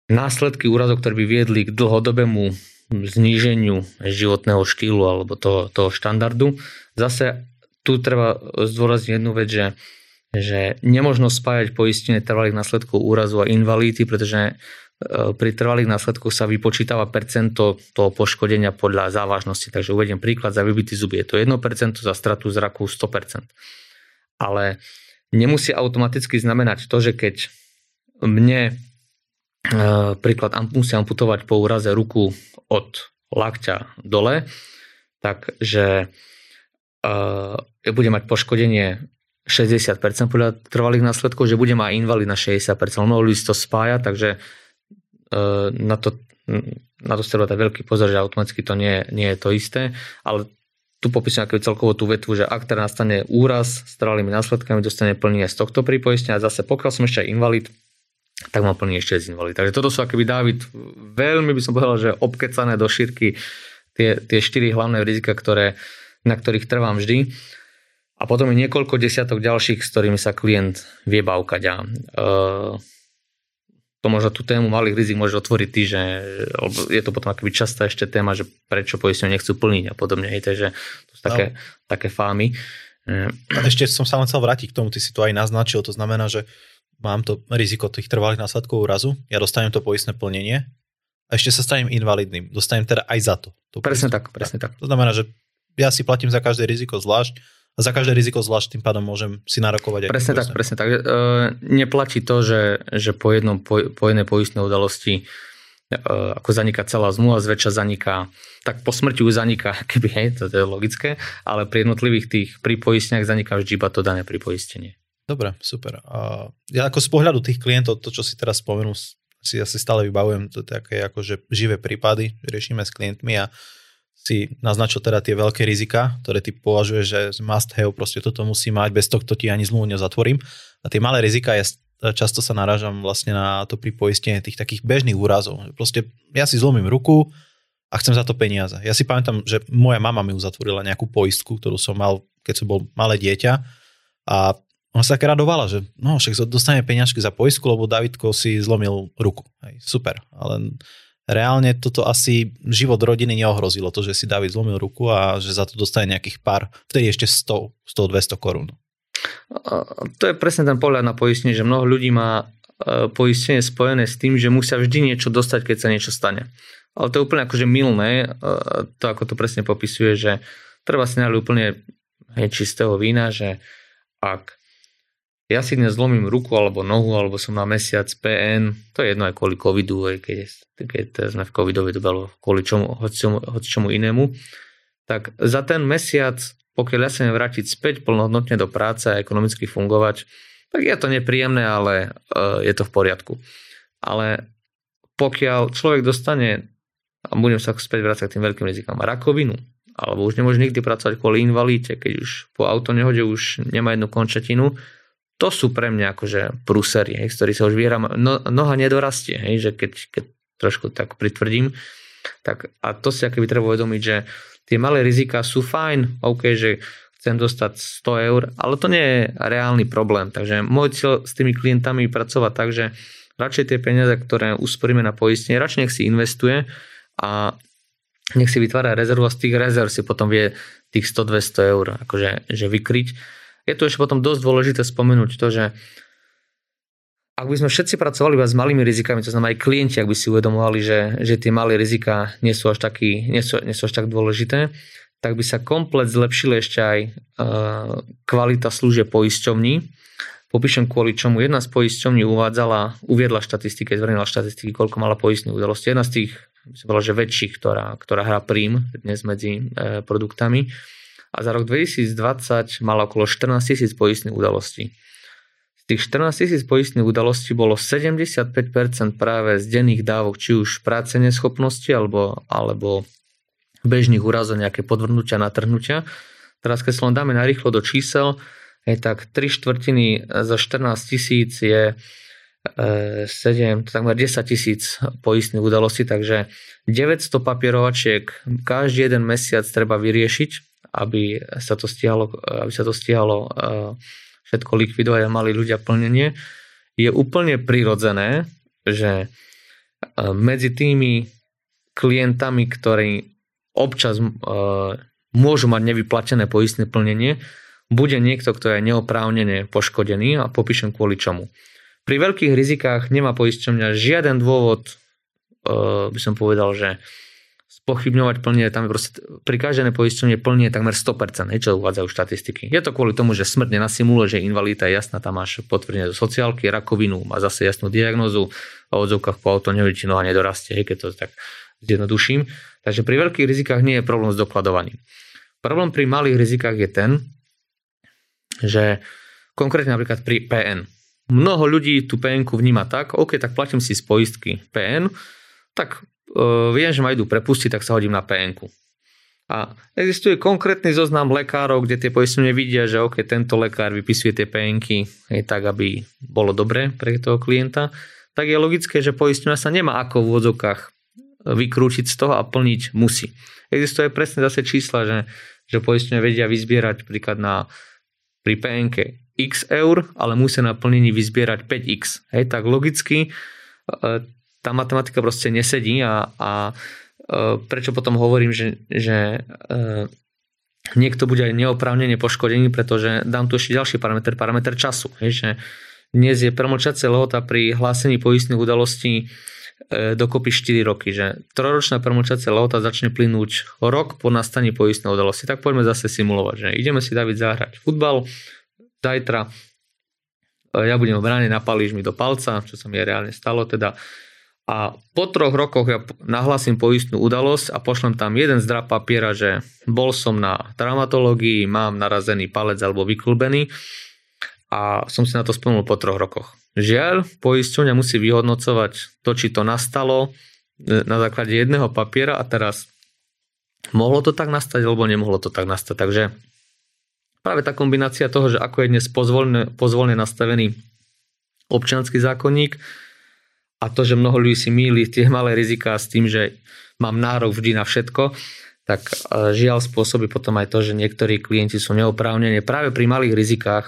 následky úrazov, ktoré by viedli k dlhodobému zníženiu životného štýlu alebo toho, toho štandardu. Zase tu treba zdôrazniť jednu vec, že, že nemožno spájať poistenie trvalých následkov úrazu a invalidity, pretože e, pri trvalých následkoch sa vypočítava percento toho poškodenia podľa závažnosti. Takže uvediem príklad, za vybitý zub je to 1%, za stratu zraku 100%. Ale nemusí automaticky znamenať to, že keď mne príklad musí amputovať po úraze ruku od lakťa dole, takže uh, bude mať poškodenie 60% podľa trvalých následkov, že bude mať invalid na 60%. Mohli si to spájať, takže uh, na to na to treba veľký pozor, že automaticky to nie, nie je to isté, ale tu popisujem ako celkovo tú vetvu, že ak teda nastane úraz s trvalými následkami, dostane plnenie z tohto pripoistenia a zase pokiaľ som ešte invalid, tak mám plný ešte z invalid. Takže toto sú akoby David veľmi by som povedal, že obkecané do šírky tie, tie štyri hlavné rizika, ktoré, na ktorých trvám vždy. A potom je niekoľko desiatok ďalších, s ktorými sa klient vie bavkať. A, uh, to možno tú tému malých rizik môže otvoriť ty, že je to potom akoby častá ešte téma, že prečo poistenie nechcú plniť a podobne. Hej, takže to sú také, no. také fámy. A ešte som sa len chcel vrátiť k tomu, ty si to aj naznačil, to znamená, že mám to riziko tých trvalých následkov úrazu, ja dostanem to poistné plnenie a ešte sa stanem invalidným. Dostanem teda aj za to. to presne tak, presne tak. To znamená, že ja si platím za každé riziko zvlášť a za každé riziko zvlášť tým pádom môžem si narokovať. Aj presne tak, presne tak. E, neplatí to, že, že po, jednom, po, po jednej poistnej udalosti ako zaniká celá zmluva, zväčša zaniká, tak po smrti už zaniká, keby, hej, to, to je logické, ale pri jednotlivých tých pripoisteniach zaniká vždy iba to dané pripoistenie. Dobre, super. A ja ako z pohľadu tých klientov, to čo si teraz spomenul, si asi stále vybavujem to také akože živé prípady, riešime s klientmi a si naznačil teda tie veľké rizika, ktoré ty považuješ, že must have, proste toto musí mať, bez tohto ti ani zmluvu nezatvorím. A tie malé rizika je často sa narážam vlastne na to pripoistenie tých takých bežných úrazov. Proste ja si zlomím ruku a chcem za to peniaze. Ja si pamätám, že moja mama mi uzatvorila nejakú poistku, ktorú som mal, keď som bol malé dieťa a ona sa také radovala, že no však dostane peniažky za poistku, lebo Davidko si zlomil ruku. Hej, super, ale reálne toto asi život rodiny neohrozilo, to, že si David zlomil ruku a že za to dostane nejakých pár, vtedy ešte 100, 100 200 korún. To je presne ten pohľad na poistenie, že mnoho ľudí má e, poistenie spojené s tým, že musia vždy niečo dostať, keď sa niečo stane. Ale to je úplne akože milné, e, to ako to presne popisuje, že treba si úplne čistého vína, že ak ja si dnes zlomím ruku alebo nohu, alebo som na mesiac PN, to je jedno aj kvôli covidu, aj keď, keď sme v covidovej dobe, alebo kvôli čomu, hoci čomu, inému, tak za ten mesiac pokiaľ ja sa vrátiť späť plnohodnotne do práce a ekonomicky fungovať, tak je to nepríjemné, ale uh, je to v poriadku. Ale pokiaľ človek dostane, a budem sa späť vrácať k tým veľkým rizikám, rakovinu, alebo už nemôže nikdy pracovať kvôli invalíte, keď už po auto nehode už nemá jednu končatinu, to sú pre mňa akože prúsery, hej, z sa už vyhrám. No, noha nedorastie, hej, že keď, keď trošku tak pritvrdím, tak a to si aké by treba uvedomiť, že tie malé rizika sú fajn, OK, že chcem dostať 100 eur, ale to nie je reálny problém. Takže môj cieľ s tými klientami pracovať tak, že radšej tie peniaze, ktoré usporíme na poistenie, radšej nech si investuje a nech si vytvára rezervu a z tých rezerv si potom vie tých 100-200 eur akože, že vykryť. Je tu ešte potom dosť dôležité spomenúť to, že ak by sme všetci pracovali iba s malými rizikami, to znamená aj klienti, ak by si uvedomovali, že, že tie malé rizika nie sú až, taký, nie sú, nie sú až tak dôležité, tak by sa komplet zlepšila ešte aj uh, kvalita služieb poisťovní. Popíšem kvôli čomu. Jedna z poisťovní uvádzala, uviedla štatistiky, zverejnila štatistiky, koľko mala poistných udalostí. Jedna z tých, by som povedal, že väčších, ktorá, ktorá hrá prím dnes medzi uh, produktami. A za rok 2020 mala okolo 14 tisíc poistných udalostí tých 14 tisíc poistných udalostí bolo 75% práve z denných dávok, či už práce neschopnosti alebo, alebo bežných úrazov, nejaké podvrnutia, natrhnutia. Teraz keď sa len dáme narýchlo do čísel, je tak 3 štvrtiny za 14 tisíc je 7, e, takmer 10 tisíc poistných udalostí, takže 900 papierovačiek každý jeden mesiac treba vyriešiť, aby sa to stihalo, aby sa to stihalo všetko likvidovať a mali ľudia plnenie, je úplne prirodzené, že e, medzi tými klientami, ktorí občas e, môžu mať nevyplatené poistné plnenie, bude niekto, kto je neoprávnene poškodený a popíšem kvôli čomu. Pri veľkých rizikách nemá poisťovňa žiaden dôvod, e, by som povedal, že spochybňovať plne, tam je proste, pri každej poistenie plne takmer 100%, čo uvádzajú štatistiky. Je to kvôli tomu, že smrť nenasimuluje, že invalidita je jasná, tam máš potvrdenie zo sociálky, rakovinu, má zase jasnú diagnozu a odzovkách po auto neviem, či noha nedorastie, keď to tak zjednoduším. Takže pri veľkých rizikách nie je problém s dokladovaním. Problém pri malých rizikách je ten, že konkrétne napríklad pri PN. Mnoho ľudí tú PN vníma tak, OK, tak platím si z poistky PN, tak viem, že ma idú prepustiť, tak sa hodím na pn A existuje konkrétny zoznam lekárov, kde tie poistenie vidia, že OK, tento lekár vypisuje tie pn tak, aby bolo dobre pre toho klienta, tak je logické, že poistenia sa nemá ako v úvodzokách vykrúčiť z toho a plniť musí. Existuje presne zase čísla, že, že poistenia vedia vyzbierať príklad na pri PNK x eur, ale musia na plnení vyzbierať 5x. Hej, tak logicky e, tá matematika proste nesedí a, a e, prečo potom hovorím, že, že e, niekto bude aj neoprávnene poškodený, pretože dám tu ešte ďalší parameter, parameter času. Je, že dnes je premlčacia lehota pri hlásení poistných udalostí e, dokopy 4 roky, že troročná premlčacia lehota začne plynúť rok po nastaní poistnej udalosti. Tak poďme zase simulovať, že ideme si David zahrať futbal, zajtra ja budem v bráne, napalíš mi do palca, čo sa mi reálne stalo, teda a po troch rokoch ja nahlasím poistnú udalosť a pošlem tam jeden zdrap papiera, že bol som na traumatológii, mám narazený palec alebo vyklbený a som si na to spomenul po troch rokoch. Žiaľ, poisťovňa musí vyhodnocovať to, či to nastalo e, na základe jedného papiera a teraz mohlo to tak nastať alebo nemohlo to tak nastať. Takže práve tá kombinácia toho, že ako je dnes pozvolne, pozvolne nastavený občianský zákonník, a to, že mnoho ľudí si míli tie malé riziká s tým, že mám nárok vždy na všetko, tak e, žiaľ spôsobí potom aj to, že niektorí klienti sú neoprávnení práve pri malých rizikách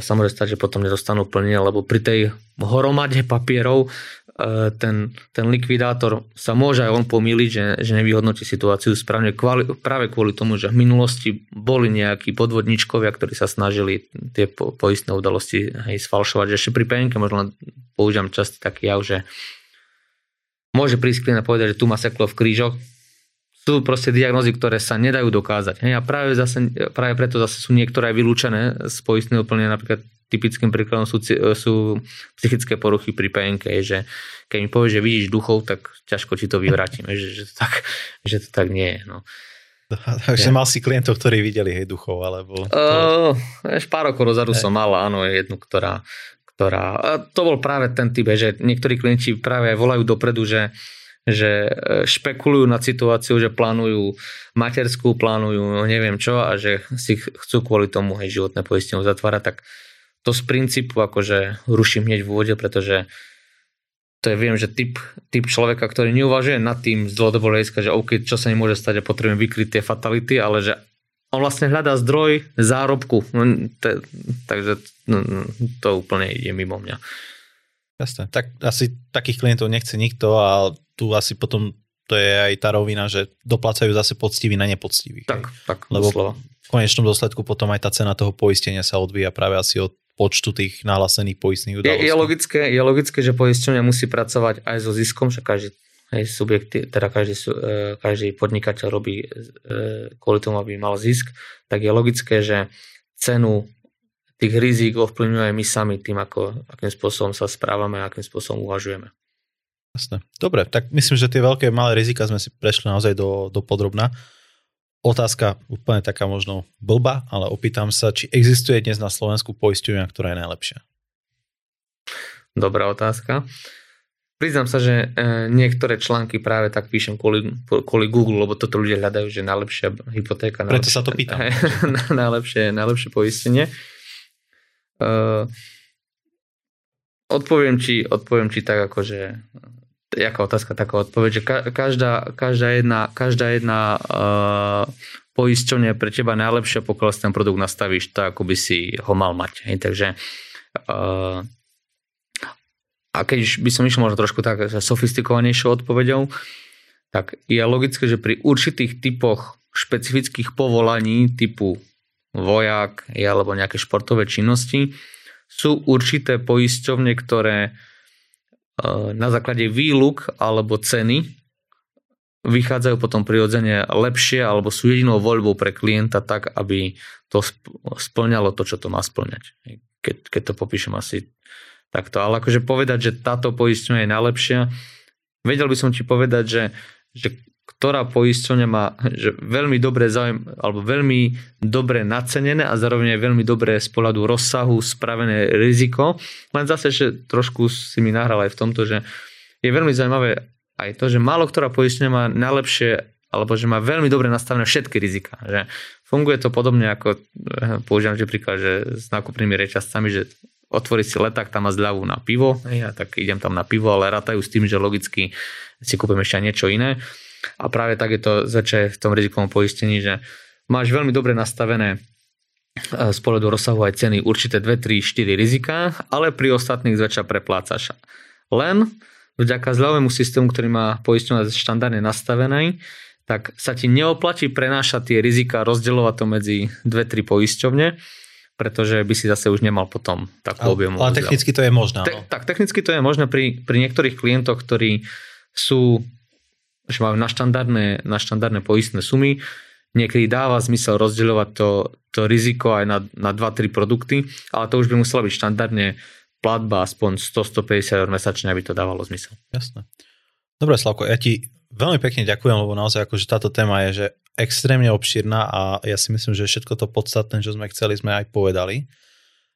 sa môže stať, že potom nedostanú plnenie, lebo pri tej hromade papierov E, ten, ten likvidátor sa môže aj on pomýliť, že, že nevyhodnotí situáciu správne kvali, práve kvôli tomu, že v minulosti boli nejakí podvodničkovia, ktorí sa snažili tie po, poistné udalosti hej, sfalšovať. Ešte pri penke možno používam často taký jav, že môže prísť klient a povedať, že tu má seklo v krížoch. Sú proste diagnozy, ktoré sa nedajú dokázať. Hej, a práve, zase, práve preto zase sú niektoré aj vylúčené z poistného plnenia, napríklad typickým príkladom sú, sú psychické poruchy pri PNK, že keď mi povieš, že vidíš duchov, tak ťažko ti to vyvrátim, že, že, to, tak, že to tak nie je. No. Takže ja. mal si klientov, ktorí videli hej duchov, alebo... Uh, pár rokov dozadu som mal, áno, jednu, ktorá, ktorá... To bol práve ten typ, že niektorí klienti práve volajú dopredu, že že e, špekulujú nad situáciou, že plánujú materskú, plánujú neviem čo a že si chcú kvôli tomu hej, životné poistenie zatvárať, tak to z princípu akože ruším hneď v úvode, pretože to je, viem, že typ, typ človeka, ktorý neuvažuje nad tým z dlhodobého že OK, čo sa mi môže stať, že potrebujem vykryť tie fatality, ale že on vlastne hľadá zdroj zárobku. Te, takže no, no, to úplne ide mimo mňa. Jasné. Tak asi takých klientov nechce nikto a tu asi potom to je aj tá rovina, že doplácajú zase poctivý na nepoctivých. Tak, tak, Lebo doslova. v konečnom dôsledku potom aj tá cena toho poistenia sa odvíja práve asi od počtu tých nahlásených poistných udalostí. Je, je, logické, je logické, že poisťovňa musí pracovať aj so ziskom, že každý hej, subjekt, teda každý, e, každý podnikateľ robí e, kvôli tomu, aby mal zisk, tak je logické, že cenu tých rizik ovplyvňuje my sami tým, ako, akým spôsobom sa správame a akým spôsobom uvažujeme. Jasné. Dobre, tak myslím, že tie veľké malé rizika sme si prešli naozaj do, do podrobná. Otázka úplne taká možno blba, ale opýtam sa, či existuje dnes na Slovensku poisťovňa, ktorá je najlepšia? Dobrá otázka. Priznám sa, že e, niektoré články práve tak píšem kvôli, kvôli Google, lebo toto ľudia hľadajú, že najlepšia hypotéka. Preto najlepšie, sa to pýtam. najlepšie, najlepšie poistenie. Uh, odpoviem, ti, odpoviem ti tak, ako že jaká otázka, taká odpoveď, že každá, každá jedna, každá jedna uh, poisťovňa je pre teba najlepšia, pokiaľ si ten produkt nastavíš tak, ako by si ho mal mať. Hej. Takže uh, a keď by som išiel možno trošku tak sofistikovanejšou odpoveďou, tak je logické, že pri určitých typoch špecifických povolaní typu vojak alebo nejaké športové činnosti sú určité poisťovne, ktoré na základe výluk alebo ceny vychádzajú potom prirodzene lepšie alebo sú jedinou voľbou pre klienta tak, aby to splňalo to, čo to má splňať. Keď, keď to popíšem asi takto. Ale akože povedať, že táto poistňovňa je najlepšia, vedel by som ti povedať, že, že ktorá poisťovňa má že veľmi dobre zaujím, alebo veľmi dobre nacenené a zároveň aj veľmi dobré z pohľadu rozsahu spravené riziko. Len zase, že trošku si mi nahral aj v tomto, že je veľmi zaujímavé aj to, že málo ktorá poisťovňa má najlepšie alebo že má veľmi dobre nastavené všetky rizika. Že funguje to podobne ako, eh, používam že príklad, že s nákupnými reťazcami, že otvorí si leták, tam má zľavu na pivo, ja tak idem tam na pivo, ale rátajú s tým, že logicky si kúpim ešte niečo iné. A práve tak je to začať v tom rizikovom poistení, že máš veľmi dobre nastavené e, z pohľadu rozsahu aj ceny určité 2, 3, 4 rizika, ale pri ostatných zväčša preplácaš. Len vďaka zľahovému systému, ktorý má poisťovňa štandardne nastavený, tak sa ti neoplatí prenášať tie rizika, rozdeľovať to medzi 2-3 poisťovne, pretože by si zase už nemal potom takú objemu. Ale technicky to je možné. Te, tak technicky to je možné pri, pri niektorých klientoch, ktorí sú že majú na štandardné, na štandardné poistné sumy. Niekedy dáva zmysel rozdeľovať to, to riziko aj na, na 2-3 produkty, ale to už by muselo byť štandardne platba aspoň 100-150 eur mesačne, aby to dávalo zmysel. Jasné. Dobre, Slavko, ja ti veľmi pekne ďakujem, lebo naozaj akože táto téma je že extrémne obširná a ja si myslím, že všetko to podstatné, čo sme chceli, sme aj povedali.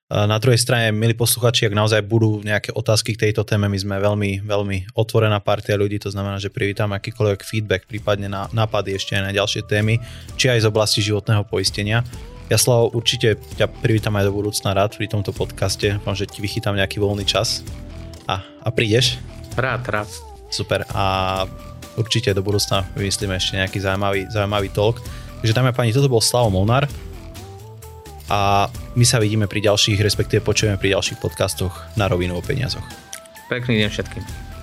Na druhej strane, milí posluchači, ak naozaj budú nejaké otázky k tejto téme, my sme veľmi, veľmi otvorená partia ľudí, to znamená, že privítam akýkoľvek feedback, prípadne na nápady ešte aj na ďalšie témy, či aj z oblasti životného poistenia. Ja Slavo, určite ťa privítam aj do budúcna rád pri tomto podcaste, dúfam, že ti vychytám nejaký voľný čas a, a prídeš. Rád, rád. Super a určite do budúcna vymyslíme ešte nejaký zaujímavý, zaujímavý talk. Takže dáme a páni, toto bol Slavo Molnár a my sa vidíme pri ďalších, respektíve počujeme pri ďalších podcastoch na rovinu o peniazoch. Pekný deň všetkým.